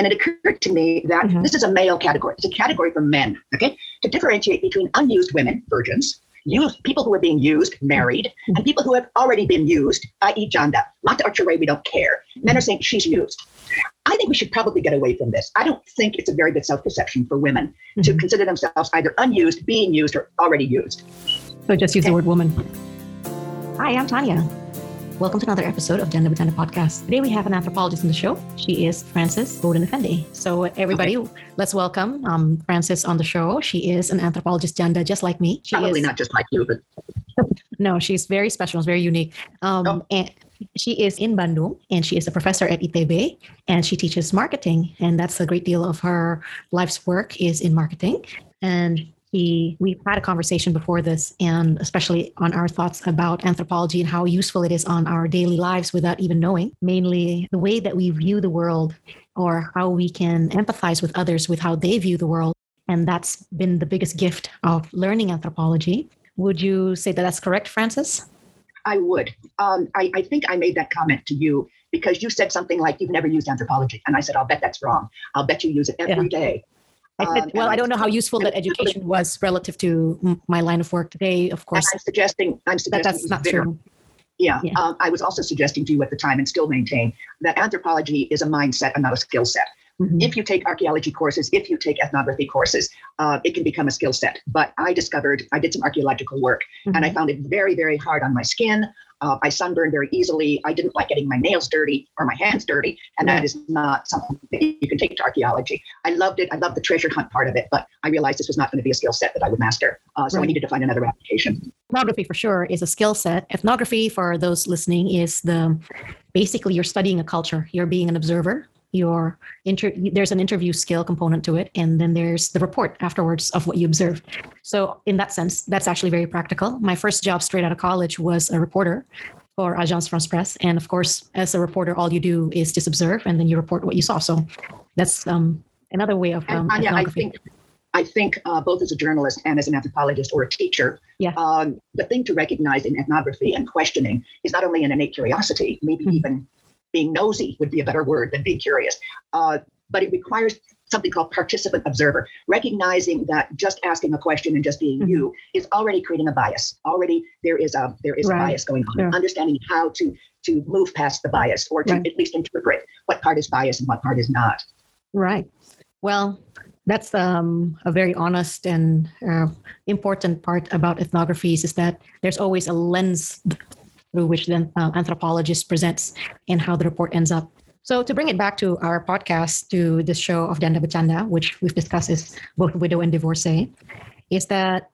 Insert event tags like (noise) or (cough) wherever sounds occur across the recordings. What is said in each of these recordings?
And it occurred to me that mm-hmm. this is a male category. It's a category for men, okay? To differentiate between unused women, virgins, used people who are being used, married, mm-hmm. and people who have already been used, i.e., Janda. Not to archer way, we don't care. Men are saying she's used. I think we should probably get away from this. I don't think it's a very good self perception for women mm-hmm. to consider themselves either unused, being used, or already used. So just use the word woman. Hi, I'm Tanya. Welcome to another episode of Janda Bercanda Podcast. Today we have an anthropologist on the show. She is Frances Bowden Affandi. So everybody, okay. let's welcome um, Frances on the show. She is an anthropologist Janda, just like me. She Probably is, not just like you, but (laughs) no, she's very special. very unique. Um, oh. And she is in Bandung and she is a professor at ITB and she teaches marketing. And that's a great deal of her life's work is in marketing. And he we've had a conversation before this and especially on our thoughts about anthropology and how useful it is on our daily lives without even knowing mainly the way that we view the world or how we can empathize with others with how they view the world. And that's been the biggest gift of learning anthropology. Would you say that that's correct frances i would. Um, I, I think i made that comment to you because you said something like you've never used anthropology. And i said i'll bet that's wrong. I'll bet you use it every yeah. day. I said, um, well, I don't know how useful that education was relative to my line of work today. Of course, I'm suggesting. I'm suggesting that that's not true. Yeah, yeah. Um, I was also suggesting to you at the time, and still maintain that anthropology is a mindset and not a skill set. Mm-hmm. If you take archaeology courses, if you take ethnography courses, uh, it can become a skill set. But I discovered I did some archaeological work, mm-hmm. and I found it very, very hard on my skin. Uh, I sunburned very easily. I didn't like getting my nails dirty or my hands dirty, and that is not something that you can take to archaeology. I loved it. I loved the treasure hunt part of it, but I realized this was not going to be a skill set that I would master. Uh, so right. I needed to find another application. Ethnography, for sure, is a skill set. Ethnography, for those listening, is the basically you're studying a culture. You're being an observer your inter there's an interview skill component to it and then there's the report afterwards of what you observed so in that sense that's actually very practical my first job straight out of college was a reporter for agence france presse and of course as a reporter all you do is just observe and then you report what you saw so that's um, another way of um, Anya, i think I think uh, both as a journalist and as an anthropologist or a teacher, yeah. um, the thing to recognize in ethnography and questioning is not only an innate curiosity, maybe mm-hmm. even being nosy would be a better word than being curious. Uh, but it requires something called participant observer, recognizing that just asking a question and just being mm-hmm. you is already creating a bias. Already there is a there is right. a bias going on. Yeah. Understanding how to to move past the bias or to right. at least interpret what part is bias and what part is not. Right. Well, that's um, a very honest and uh, important part about ethnographies is that there's always a lens through which the uh, anthropologist presents and how the report ends up. So to bring it back to our podcast, to the show of Janda Bercanda, which we've discussed is both widow and divorcee, is that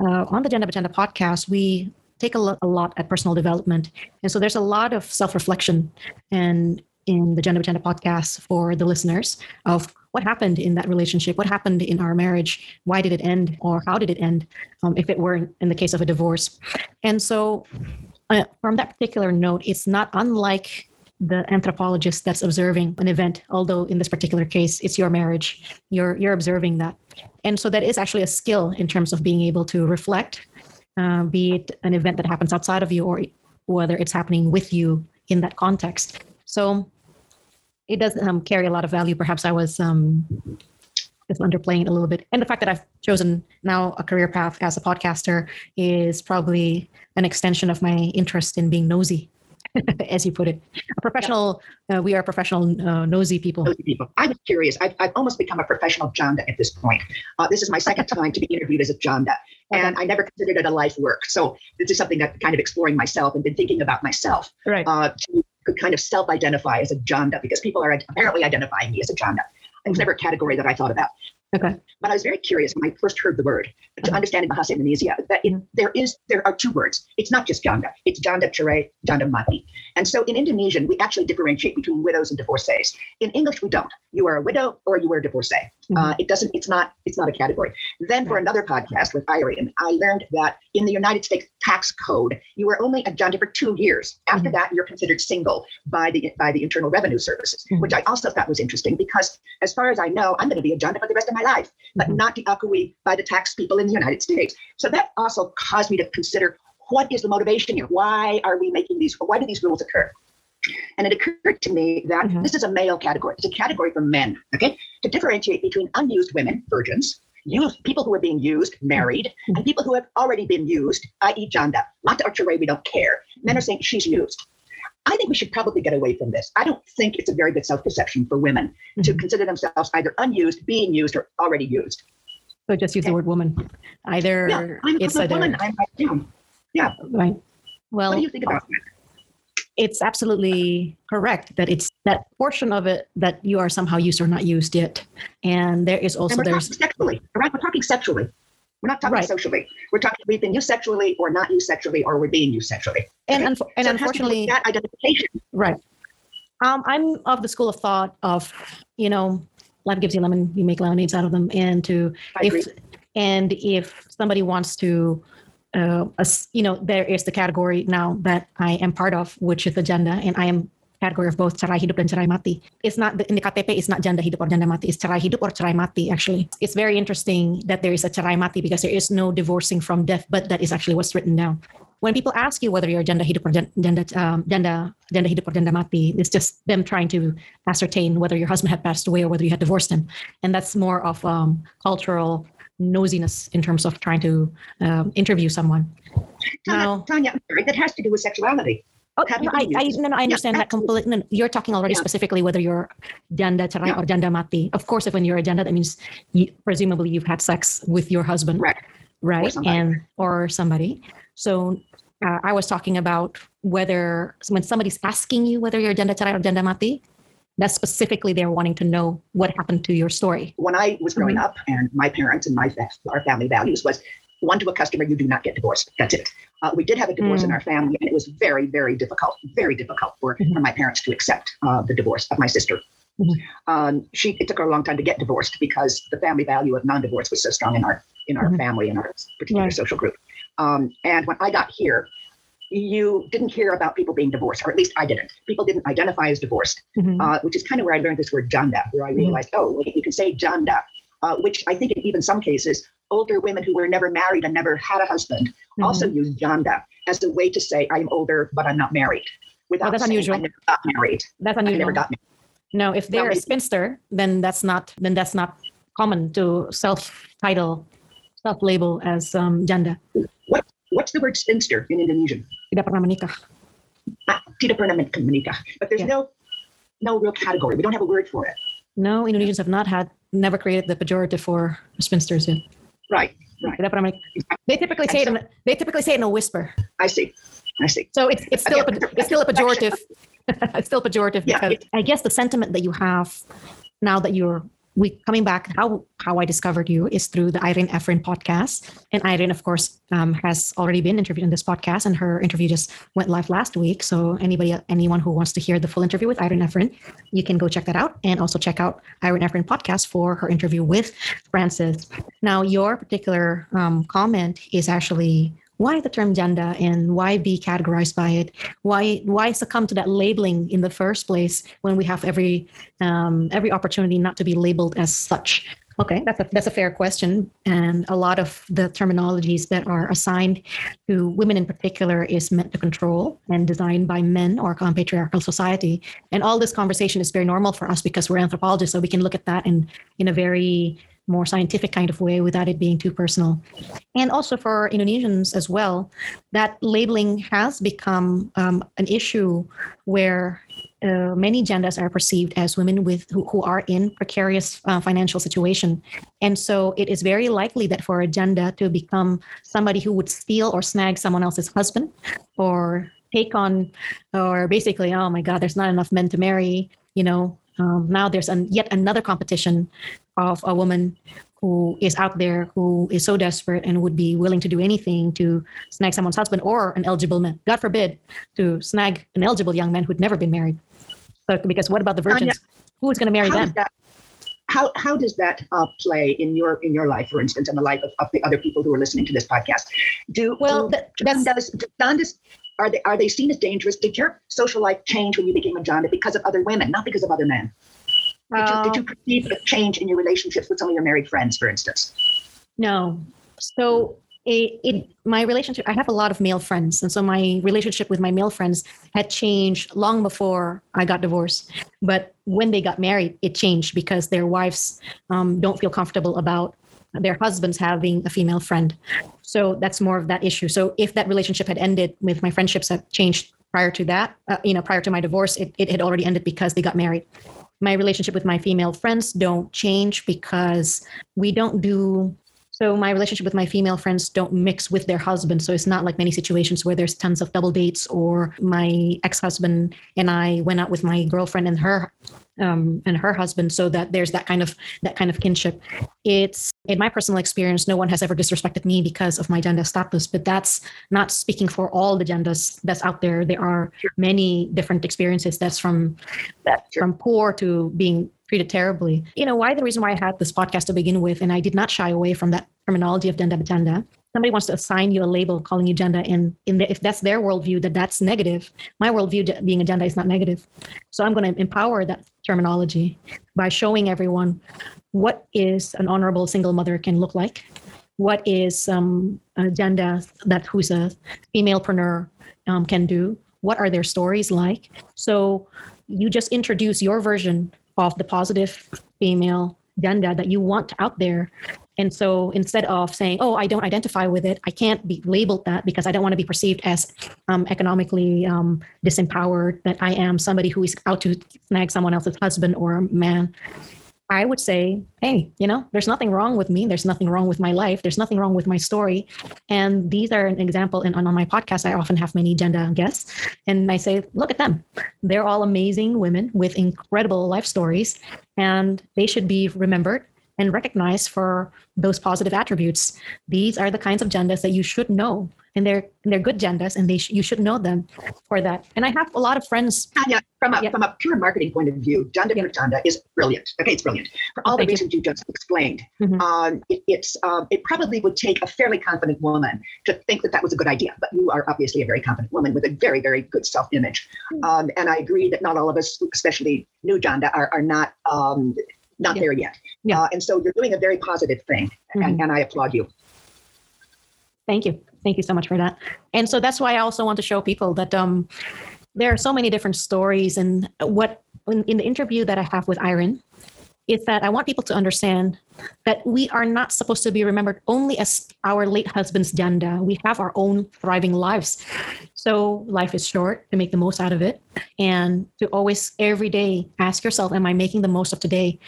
uh, on the Janda Bercanda podcast, we take a, lo- a lot at personal development. And so there's a lot of self-reflection and in the Janda Agenda podcast for the listeners of what happened in that relationship, what happened in our marriage, why did it end, or how did it end, um, if it were in the case of a divorce. And so uh, from that particular note, it's not unlike the anthropologist that's observing an event although in this particular case it's your marriage. You're you're observing that. And so that is actually a skill in terms of being able to reflect uh, be it an event that happens outside of you or whether it's happening with you in that context. So it does um, carry a lot of value. Perhaps i was um, underplaying it a little bit. And the fact that I've chosen now a career path as a podcaster is probably an extension of my interest in being nosy, (laughs) as you put it. A professional, yeah. uh, we are professional uh, nosy people. Nosy people. I'm curious. I've, I've almost become a professional Janda at this point. Uh, this is my second (laughs) time to be interviewed as a Janda. And okay. I never considered it a life work. So this is something that kind of exploring myself and been thinking about myself. Right. Uh, to, to kind of self-identify as a Janda because people are apparently identifying me as a Janda. It was never a category that I thought about. Okay. But I was very curious when I first heard the word to uh-huh. understand in Bahasa Indonesia that in, there is there are two words. It's not just janda. It's janda cerai, janda mati. And so in Indonesian, we actually differentiate between widows and divorcees. In English, we don't. You are a widow or you are a divorcee. Mm-hmm. Uh, it doesn't. It's not. It's not a category. Then for another podcast with Irene, I learned that in the United States tax code, you are only a janda for two years. After mm-hmm. that, you're considered single by the by the Internal Revenue Services, mm-hmm. which I also thought was interesting because, as far as I know, I'm going to be a janda for the rest of my life, but mm-hmm. not diakui by the tax people in the United States. So that also caused me to consider what is the motivation here? Why are we making these? Why do these rules occur? And it occurred to me that Mhm. this is a male category. It's a category for men, okay? To differentiate between unused women, virgins, used people who are being used, married, and people who have already been used, i.e., Janda. Mata Archery, we don't care. Men are saying she's used. I think we should probably get away from this. I don't think it's a very good self perception for women to Mhm. consider themselves either unused, being used, or already used. So just use the word woman. Either Yeah, I'm, it's I'm a woman. I'm right down. right. Well, What do you think about that? It's absolutely correct that it's that portion of it that you are somehow used or not used yet, and there is also and we're there's talking sexually, right? We're talking sexually. We're not talking Right. socially. We're talking we've been used sexually or not used sexually or we're being used sexually. and Okay. unfo- and So it has to do unfortunately that identification. Right. Um, I'm of the school of thought of, you know, life gives you lemon, you make lemonades out of them, and to I agree. if and if somebody wants to, uh, as- you know, there is the category now that I am part of, which is agenda, and I am category of both cerai hidup dan cerai mati. It's not in the KTP. It's not janda hidup or janda mati. It's cerai hidup or cerai mati. Actually, it's very interesting that there is a cerai mati because there is no divorcing from death, but that is actually what's written down when people ask you whether you're janda hidup or janda um, janda hidup or janda mati, it's just them trying to ascertain whether your husband had passed away or whether you had divorced him, and that's more of um, cultural nosiness in terms of trying to um, interview someone. Tanya, Now- Tanya, I'm sorry, that has to do with sexuality. Oh, no, I, I, no, no, I understand that absolutely. completely. No, you're talking already Yeah. specifically whether you're janda cerai Yeah. or janda mati. Of course, if when you're a janda, that means you, presumably you've had sex with your husband. Right. right somebody. and or somebody so uh, i was talking about whether when somebody's asking you whether you're janda cerai or janda mati that specifically they're wanting to know what happened to your story When I was growing Mm-hmm. up and my parents and my our family values was one to a customer, you do not get divorced. That's it. Uh, we did have a divorce in Mm. our family, and it was very, very difficult, very difficult for, Mhm. for my parents to accept uh, the divorce of my sister. Mhm. Um, she it took her a long time to get divorced because the family value of non-divorce was so strong in our in our Mhm. family in our particular Right. social group. Um, and when I got here, you didn't hear about people being divorced, or at least I didn't. People didn't identify as divorced Mhm. uh, which is kind of where I learned this word janda, where I Mhm. realized, oh, wait, you can say janda, uh, which I think in even some cases, older women who were never married and never had a husband Mhm. also use janda as a way to say, I'm older, but I'm not married. Without Oh, that's saying, unusual. I never got married. that's I unusual never got married. no if they're a spinster then that's not then that's not common to self title self label as um, janda What's the word spinster in Indonesian? tidak pernah menikah Ah, Tidak pernah menikah. But there's Yeah. no no real category. We don't have a word for it. no indonesians have not had never created the pejorative for spinsters yet Right. Right. Tidak pernah menikah. they typically say it in a, they typically say it in a whisper I see. I see. So it's it's still a, Okay. pe- it's still a pejorative. (laughs) it's still pejorative Yeah, because I guess the sentiment that you have now that you're we coming back how how I discovered you is through the Irene Efren podcast. And Irene of course um, has already been interviewed in this podcast and her interview just went live last week. So anybody anyone who wants to hear the full interview with Irene Efren you can go check that out and also check out Irene Efren podcast for her interview with Frances. Now your particular um, comment is actually why the term janda and why be categorized by it? Why why succumb to that labeling in the first place when we have every um, every opportunity not to be labeled as such? Okay that's a that's a fair question. And a lot of the terminologies that are assigned to women in particular is meant to control and designed by men or a patriarchal society. And all this conversation is very normal for us because we're anthropologists so we can look at that in in a very more scientific kind of way without it being too personal and also for Indonesians as well, that labeling has become um, an issue where uh, many jandas are perceived as women with who, who are in precarious uh, financial situation, and so it is very likely that for a janda to become somebody who would steal or snag someone else's husband, or take on, or basically, oh my God, there's not enough men to marry. You know, um, now there's an, yet another competition of a woman who is out there who is so desperate and would be willing to do anything to snag someone's husband or an eligible man. God forbid to snag an eligible young man who'd never been married. So, because what about the virgins? Who is going to marry How them? that, how, how does that uh, play in your in your life, for instance, and the life of, of the other people who are listening to this podcast? Do Well, do that- that's Jandas, are they are they seen as dangerous? Did your social life change when you became a Janda because of other women, not because of other men? Did, you, did you perceive a change in your relationships with some of your married friends, for instance? No. So it, it, my relationship i have a lot of male friends and so my relationship with my male friends had changed long before i got divorced but when they got married it changed because their wives um, don't feel comfortable about their husbands having a female friend so that's more of that issue so if that relationship had ended with my friendships had changed prior to that uh, you know prior to my divorce it, it had already ended because they got married my relationship with my female friends don't change because we don't do so my relationship with my female friends don't mix with their husbands. So it's not like many situations where there's tons of double dates or my ex-husband and I went out with my girlfriend and her um, and her husband so that there's that kind of that kind of kinship it's in my personal experience no one has ever disrespected me because of my janda status but that's not speaking for all the jandas that's out there there are many different experiences that's from that from poor to being treated terribly. You know, why the reason why I had this podcast to begin with, and I did not shy away from that terminology of gender batanda. Somebody wants to assign you a label calling you janda, and in the, if that's their worldview, that that's negative. My worldview being a janda is not negative. So I'm going to empower that terminology by showing everyone what is an honorable single mother can look like, what is um, a janda that who's a femalepreneur um, can do, what are their stories like. So you just introduce your version of the positive female janda that you want out there. And so instead of saying, oh, I don't identify with it, I can't be labeled that because I don't want to be perceived as um, economically um, disempowered, that I am somebody who is out to snag someone else's husband or man. I would say, hey, you know, there's nothing wrong with me. There's nothing wrong with my life. There's nothing wrong with my story. And these are an example. And on my podcast, I often have many janda guests. And I say, look at them. They're all amazing women with incredible life stories. And they should be remembered and recognized for those positive attributes. These are the kinds of jandas that you should know and they're and they're good jandas, and they sh- you should know them for that. And I have a lot of friends. Tanya, from a, yeah. from a pure marketing point of view, Janda yeah. Janda is brilliant. Okay, it's brilliant for all oh, the reasons you. you. just explained. Mm-hmm. Um, it, it's um, it probably would take a fairly confident woman to think that that was a good idea. But you are obviously a very confident woman with a very very good self image. Mm-hmm. Um, and I agree that not all of us, especially new janda, are are not. Not yeah. there yet. Yeah. Uh, and so you're doing a very positive thing, mm-hmm. and, and I applaud you. Thank you. Thank you so much for that. And so that's why I also want to show people that um, there are so many different stories. And what in, in the interview that I have with Irene, is that I want people to understand that we are not supposed to be remembered only as our late husband's janda. We have our own thriving lives. So life is short to make the most out of it and to always every day ask yourself, am I making the most of today?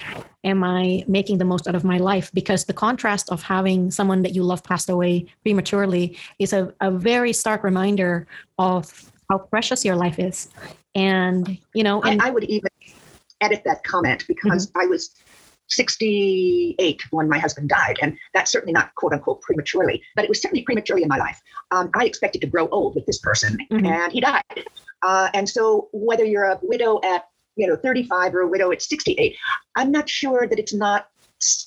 Am I making the most out of my life? Because the contrast of having someone that you love passed away prematurely is a, a very stark reminder of how precious your life is. And, you know, and I, I would even edit that comment because mm-hmm. I was 68 when my husband died. And that's certainly not quote unquote prematurely, but it was certainly prematurely in my life. Um, I expected to grow old with this person, mm-hmm. and he died. Uh, and so, whether you're a widow at you know 35 or a widow at 68, I'm not sure that it's not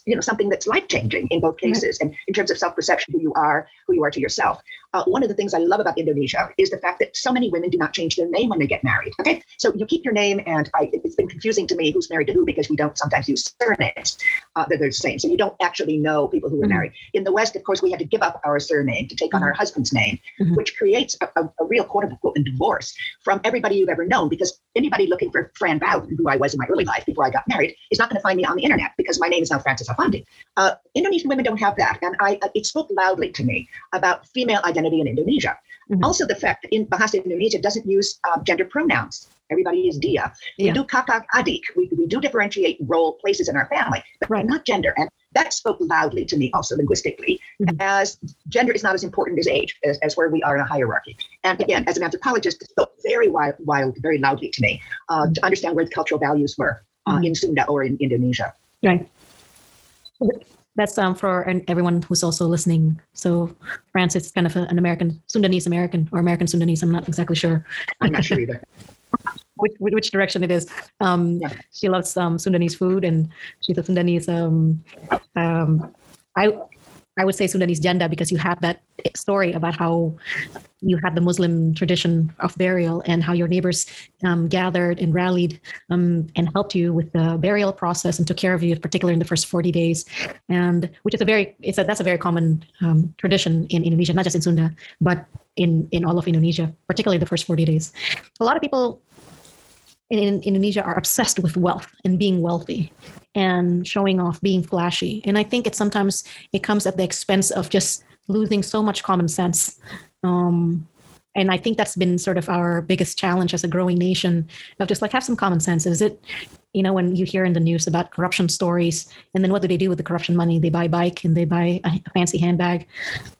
you know something that's life changing in both cases and in terms of self perception who you are who you are to yourself uh, one of the things i love about indonesia is the fact that so many women do not change their name when they get married okay so you keep your name and I, it's been confusing to me who's married to who because we don't sometimes use surnames uh, that they're the same so you don't actually know people who are mm-hmm. married in the west of course we had to give up our surname to take on mm-hmm. our husband's name mm-hmm. which creates a, a, a, real quote unquote divorce from everybody you've ever known because anybody looking for fran bowden who i was in my early life before i got married is not going to find me on the internet because my name is now Frances Affandi. Uh, Indonesian women don't have that. And I, uh, it spoke loudly to me about female identity in Indonesia. Mm-hmm. Also, the fact that in Bahasa Indonesia doesn't use uh, gender pronouns. Everybody is dia. We yeah. do kakak adik. We, we do differentiate role places in our family, but right. not gender. And that spoke loudly to me also linguistically, mm-hmm. as gender is not as important as age, as, as where we are in a hierarchy. And again, as an anthropologist, it spoke very wild, wild very loudly to me uh, to understand where the cultural values were uh, mm-hmm. in Sunda or in Indonesia. Right. That's um, for everyone who's also listening. So France is kind of an American, Sundanese American or American Sundanese. I'm not exactly sure. I'm not sure either. (laughs) which, which direction it is. Um, yeah. She loves um, Sundanese food and she's a Sundanese. Um, um, I I would say Sundanese Janda because you have that story about how you had the Muslim tradition of burial and how your neighbors um, gathered and rallied um, and helped you with the burial process and took care of you, particularly in the first 40 days. And which is a very, it's a, that's a very common um, tradition in Indonesia, not just in Sunda, but in, in all of Indonesia, particularly the first 40 days. A lot of people in, in Indonesia are obsessed with wealth and being wealthy and showing off, being flashy. And I think it sometimes it comes at the expense of just losing so much common sense. Um, and I think that's been sort of our biggest challenge as a growing nation of just like have some common sense. Is it, you know, when you hear in the news about corruption stories, and then what do they do with the corruption money? They buy a bike and they buy a fancy handbag.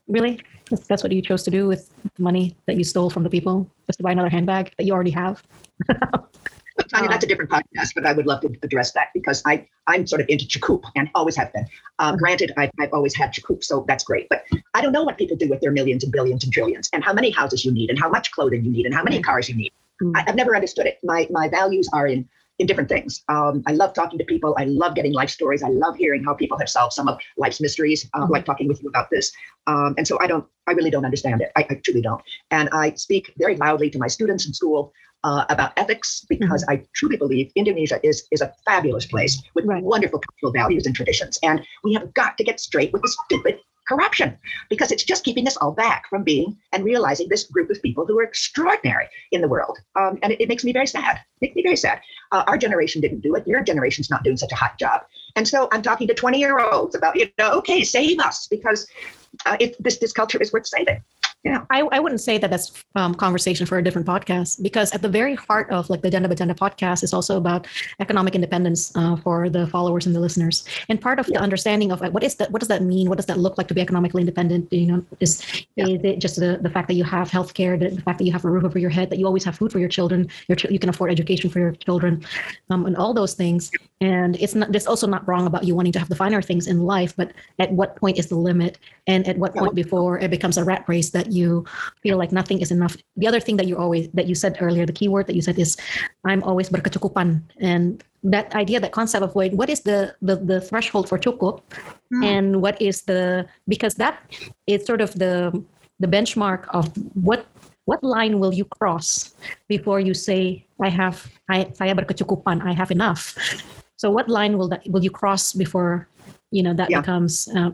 Really, that's what you chose to do with the money that you stole from the people, just to buy another handbag that you already have. (laughs) Tanya, that's a different podcast, but I would love to address that because I, I'm sort of into cukup and always have been. Um, granted, I've, I've always had cukup, so that's great. But I don't know what people do with their millions and billions and trillions and how many houses you need and how much clothing you need and how many cars you need. Mm-hmm. I, have never understood it. My, my values are in, in different things. Um, I love talking to people. I love getting life stories. I love hearing how people have solved some of life's mysteries, uh, like talking with you about this. Um, and so I don't, I really don't understand it. I, I truly don't. And I speak very loudly to my students in school uh, about ethics because mm-hmm. I truly believe Indonesia is is a fabulous place with right. wonderful cultural values and traditions, and we have got to get straight with the stupid corruption because it's just keeping us all back from being and realizing this group of people who are extraordinary in the world. Um, and it, it, makes me very sad. It makes me very sad. Uh, our generation didn't do it. Your generation's not doing such a hot job. And so I'm talking to 20 year olds about, you know, okay, save us because uh, this this culture is worth saving yeah I, I wouldn't say that that's um, conversation for a different podcast because at the very heart of like the Janda Bercanda podcast is also about economic independence uh, for the followers and the listeners. And part of yeah. the understanding of like, what is that what does that mean? What does that look like to be economically independent? You know is, yeah. is it just the, the fact that you have healthcare the, the fact that you have a roof over your head that you always have food for your children your you can afford education for your children um, and all those things. And it's not it's also not wrong about you wanting to have the finer things in life but at what point is the limit? And at what point before it becomes a rat race that you feel like nothing is enough. The other thing that you always that you said earlier, the keyword that you said is I'm always berkecukupan. And that idea, that concept of wait, what is the the, the threshold for cukup? Mm. And what is the because that is sort of the the benchmark of what what line will you cross before you say I have I saya berkecukupan, I have enough. So what line will that will you cross before you know that yeah. becomes um,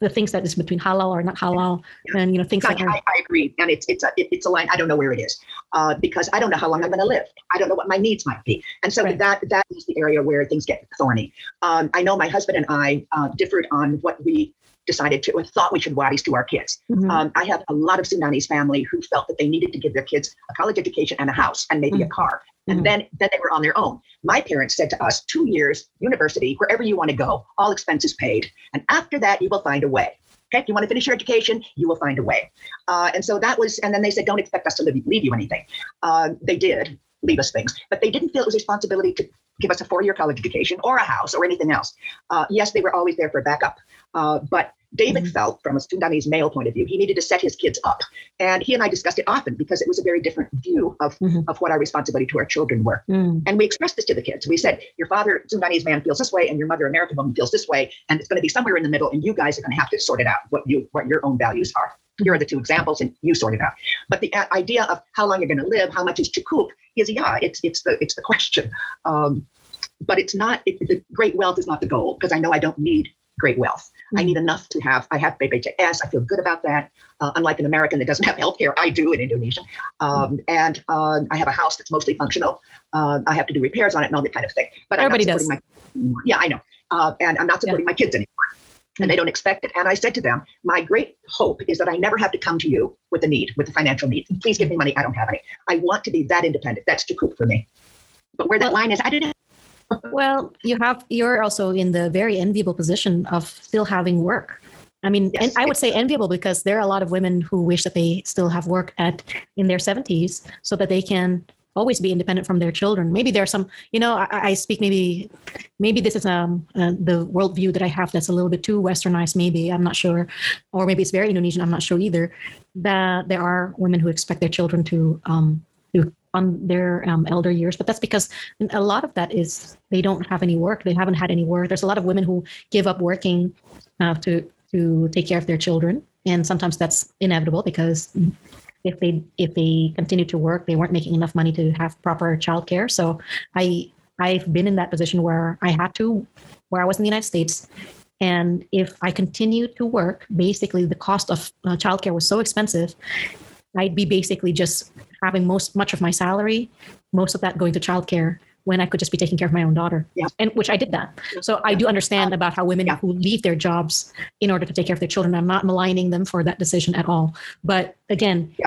the things that is between halal or not halal yeah. and you know things I, like I, I, agree and it's it's a it, it's a line i don't know where it is uh, because i don't know how long i'm going to live i don't know what my needs might be and so right. that that is the area where things get thorny um, i know my husband and i uh, differed on what we decided to or thought we should wadis to our kids. Mm-hmm. Um, I have a lot of Sundanese family who felt that they needed to give their kids a college education and a house and maybe mm-hmm. a car. And mm-hmm. then, then they were on their own. My parents said to us, two years, university, wherever you want to go, all expenses paid. And after that, you will find a way. Okay, if you want to finish your education, you will find a way. Uh, and so that was, and then they said, don't expect us to leave, leave you anything. Uh, they did leave us things, but they didn't feel it was responsibility to give us a four-year college education or a house or anything else. Uh, yes, they were always there for backup, uh, but David mm-hmm. felt, from a Sundanese male point of view, he needed to set his kids up. And he and I discussed it often because it was a very different view of, mm-hmm. of what our responsibility to our children were. Mm. And we expressed this to the kids. We said, Your father, Sundanese man, feels this way, and your mother, American woman, feels this way. And it's going to be somewhere in the middle, and you guys are going to have to sort it out what you what your own values are. Here are the two examples, and you sort it out. But the uh, idea of how long you're going to live, how much is cukup, is yeah, it's it's the it's the question. Um, but it's not it, the great wealth is not the goal because I know I don't need great wealth. Mm-hmm. I need enough to have, I have BPJS. I feel good about that. Uh, unlike an American that doesn't have health care, I do in Indonesia. Um, and uh, I have a house that's mostly functional. Uh, I have to do repairs on it and all that kind of thing. But everybody does. My, yeah, I know. Uh, and I'm not supporting yeah. my kids anymore. And they don't expect it. And I said to them, my great hope is that I never have to come to you with a need, with a financial need. Please give me money. I don't have any. I want to be that independent. That's too cool for me. But where that line is, I don't know well, you have you're also in the very enviable position of still having work. I mean, yes. and I would say enviable because there are a lot of women who wish that they still have work at in their 70s so that they can always be independent from their children. Maybe there's some, you know, I, I speak maybe, maybe this is um uh, the worldview that I have that's a little bit too westernized. Maybe I'm not sure, or maybe it's very Indonesian. I'm not sure either. That there are women who expect their children to um to on their um, elder years but that's because a lot of that is they don't have any work they haven't had any work there's a lot of women who give up working uh, to to take care of their children, and sometimes that's inevitable because if they if they continue to work, they weren't making enough money to have proper childcare. So I I've been in that position where I had to, where I was in the United States, and if I continued to work, basically the cost of uh, childcare was so expensive, I'd be basically just having most much of my salary, most of that going to childcare when I could just be taking care of my own daughter. Yeah. And which I did that. So I do understand about how women Yeah. who leave their jobs in order to take care of their children. I'm not maligning them for that decision at all. But again, Yeah.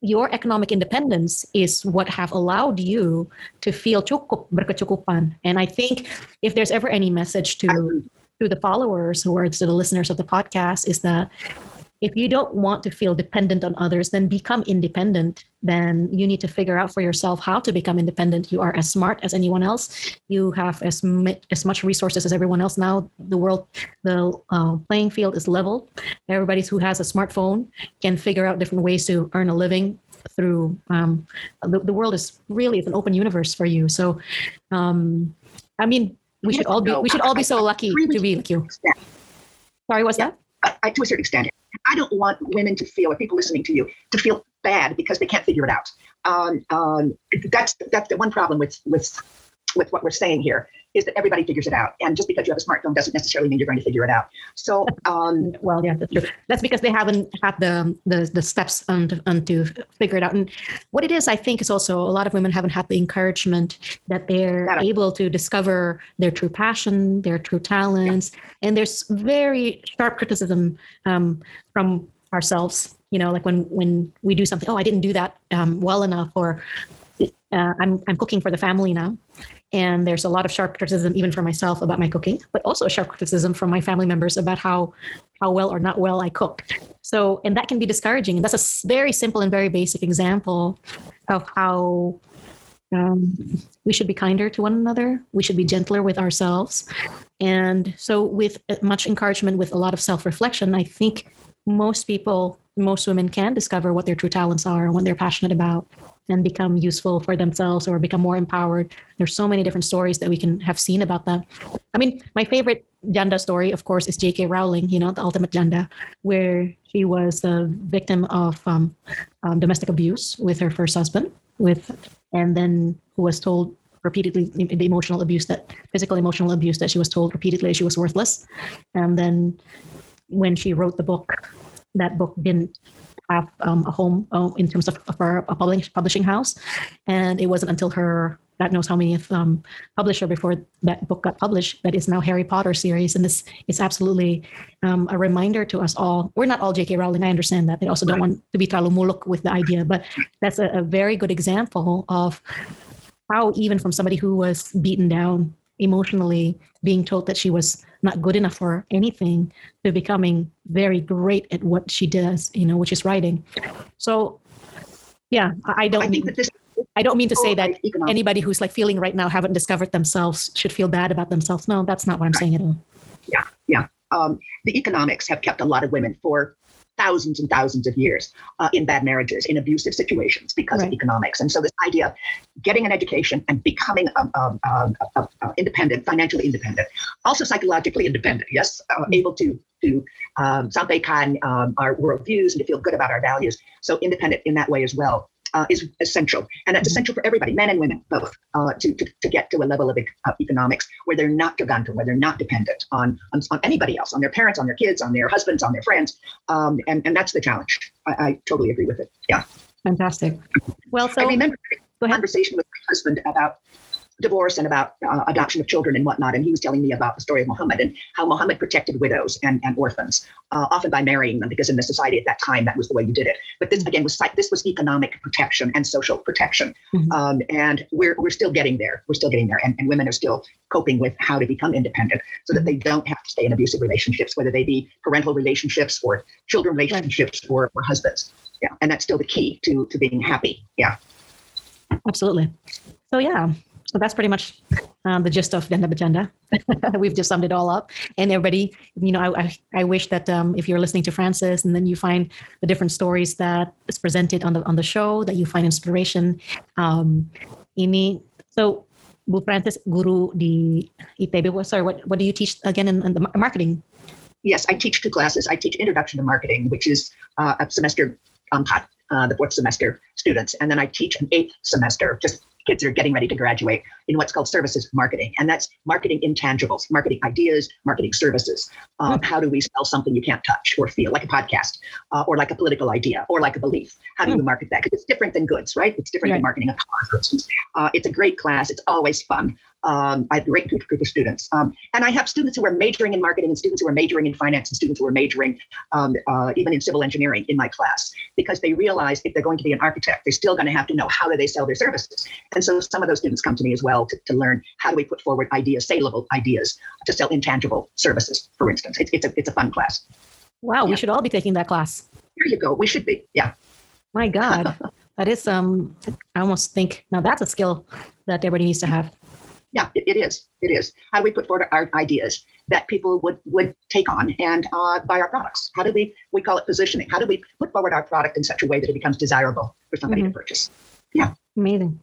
your economic independence is what have allowed you to feel cukup, berkecukupan. And I think if there's ever any message to to the followers or to the listeners of the podcast is that if you don't want to feel dependent on others, then become independent. Then you need to figure out for yourself how to become independent. You are as smart as anyone else. You have as mu- as much resources as everyone else. Now the world, the uh, playing field is level. Everybody who has a smartphone can figure out different ways to earn a living through. Um, the, the world is really it's an open universe for you. So, um, I mean, we should all be we should all be so lucky to be like you. Sorry, what's that? I, I, to a certain extent. I don't want women to feel, or people listening to you, to feel bad because they can't figure it out. Um, um, that's that's the one problem with with with what we're saying here is that everybody figures it out, and just because you have a smartphone doesn't necessarily mean you're going to figure it out. So um, (laughs) Well, yeah, that's true. That's because they haven't had the the, the steps on to, on to figure it out. And what it is, I think, is also a lot of women haven't had the encouragement that they're it. able to discover their true passion, their true talents, and there's very sharp criticism um, from ourselves. You know, like when when we do something, oh, I didn't do that um, well enough, or uh, I'm I'm cooking for the family now, and there's a lot of sharp criticism even for myself about my cooking, but also sharp criticism from my family members about how how well or not well I cook. So, and that can be discouraging. And that's a very simple and very basic example of how um, we should be kinder to one another. We should be gentler with ourselves. And so, with uh, much encouragement, with a lot of self reflection, I think most people, most women can discover what their true talents are and what they're passionate about and become useful for themselves or become more empowered. There's so many different stories that we can have seen about them. I mean, my favorite Janda story, of course, is J.K. Rowling, you know, the ultimate Janda, where she was a victim of um, um, domestic abuse with her first husband, with, and then who was told repeatedly the the emotional abuse that physical emotional abuse that she was told repeatedly she was worthless, and then when she wrote the book, that book didn't have um, a home uh, in terms of, of her a publish, publishing house, and it wasn't until her God knows how many um, publisher before that book got published that is now Harry Potter series, and this is absolutely um, a reminder to us all. We're not all J.K. Rowling. I understand that. They also don't want to be talumuluk with the idea, but that's a, a very good example of how even from somebody who was beaten down emotionally, being told that she was not good enough for anything, to becoming very great at what she does, you know, which is writing. So, yeah, I don't I think mean, that this I don't mean to say that economic, anybody who's like feeling right now haven't discovered themselves should feel bad about themselves. No, that's not what I'm saying at all. Yeah, yeah. Um, the economics have kept a lot of women for thousands and thousands of years uh, in bad marriages, in abusive situations because Right. of economics. And so this idea of getting an education and becoming um, um, um, uh, uh, independent, financially independent, also psychologically independent, yes, uh, Mhm. able to to um, sampaikan um, our worldviews and to feel good about our values. So independent in that way as well. Uh, is essential, and that's Mhm. essential for everybody, men and women both, uh, to, to to get to a level of uh, economics where they're not giganto, where they're not dependent on, on on anybody else, on their parents, on their kids, on their husbands, on their friends, um, and and that's the challenge. I, I totally agree with it. Yeah, Fantastic. Well, so I remember a conversation with my husband about divorce and about uh, adoption of children and whatnot, and he was telling me about the story of Muhammad and how Muhammad protected widows and, and orphans, uh, often by marrying them, because in the society at that time that was the way you did it. But this again was this was economic protection and social protection, Mhm. um, and we're we're still getting there. We're still getting there, and, and women are still coping with how to become independent so that they don't have to stay in abusive relationships, whether they be parental relationships or children relationships or, or husbands. Yeah, and that's still the key to to being happy. Yeah. Absolutely. So yeah, so that's pretty much um, the gist of Gender Agenda. (laughs) We've just summed it all up. And everybody, you know, I, I, I wish that um, if you're listening to Frances and then you find the different stories that is presented on the on the show, that you find inspiration. Um, ini so Bu Frances, guru di ITB. What- Sorry, what what do you teach again in, in the marketing? Yes, I teach two classes. I teach Introduction to Marketing, which is uh, a semester um, hot, uh, the fourth semester students, and then I teach an eighth semester, just kids are getting ready to graduate in what's called services marketing. And that's marketing intangibles, marketing ideas, marketing services. Um, mm. How do we sell something you can't touch or feel, like a podcast uh, or like a political idea or like a belief? How do mm. you market that? Because it's different than goods, right? It's different right. than marketing a car, for instance. Uh, it's a great class. It's always fun. Um, I have a great group, of students. Um, and I have students who are majoring in marketing and students who are majoring in finance and students who are majoring um, uh, even in civil engineering in my class because they realize if they're going to be an architect, they're still going to have to know how do they sell their services. And so some of those students come to me as well to, to learn how do we put forward ideas, saleable ideas to sell intangible services, for instance. It's, it's, a, it's a fun class. Wow, yeah. we should all be taking that class. There you go. We should be. Yeah. My God. (laughs) that is um I almost think now that's a skill that everybody needs to have yeah, it, it is. It is. How do we put forward our ideas that people would would take on and uh, buy our products? How do we we call it positioning? How do we put forward our product in such a way that it becomes desirable for somebody mm-hmm. to purchase? Yeah. Amazing.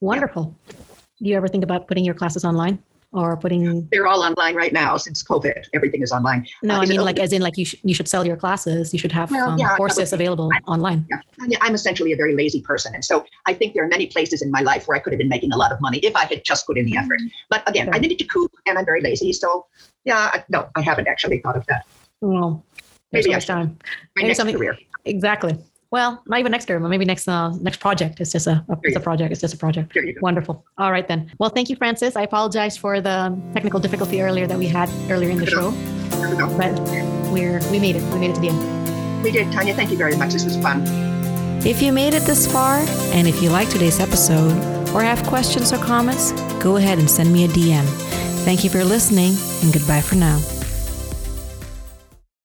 Wonderful. Yeah. Do you ever think about putting your classes online? Or putting they're all online right now since covid. Everything is online. No uh, i mean like as in like you, sh- you should sell your classes. You should have well, um, yeah, courses available I, online. yeah. i'm essentially a very lazy person. And so i think there are many places in my life where i could have been making a lot of money if i had just put in the effort. But again i needed to coop and i'm very lazy. So yeah I, no i haven't actually thought of that. Well maybe next time. My maybe next something career. exactly well, not even next year, but maybe next uh, next project. It's just a, a it's a project. It's just a project. Wonderful. All right then. Well, thank you, Frances. I apologize for the technical difficulty earlier that we had earlier in the show, but we're we made it. We made it to the end. We did, Tanya. Thank you very much. This was fun. If you made it this far, and if you like today's episode or have questions or comments, go ahead and send me a DM. Thank you for listening, and goodbye for now.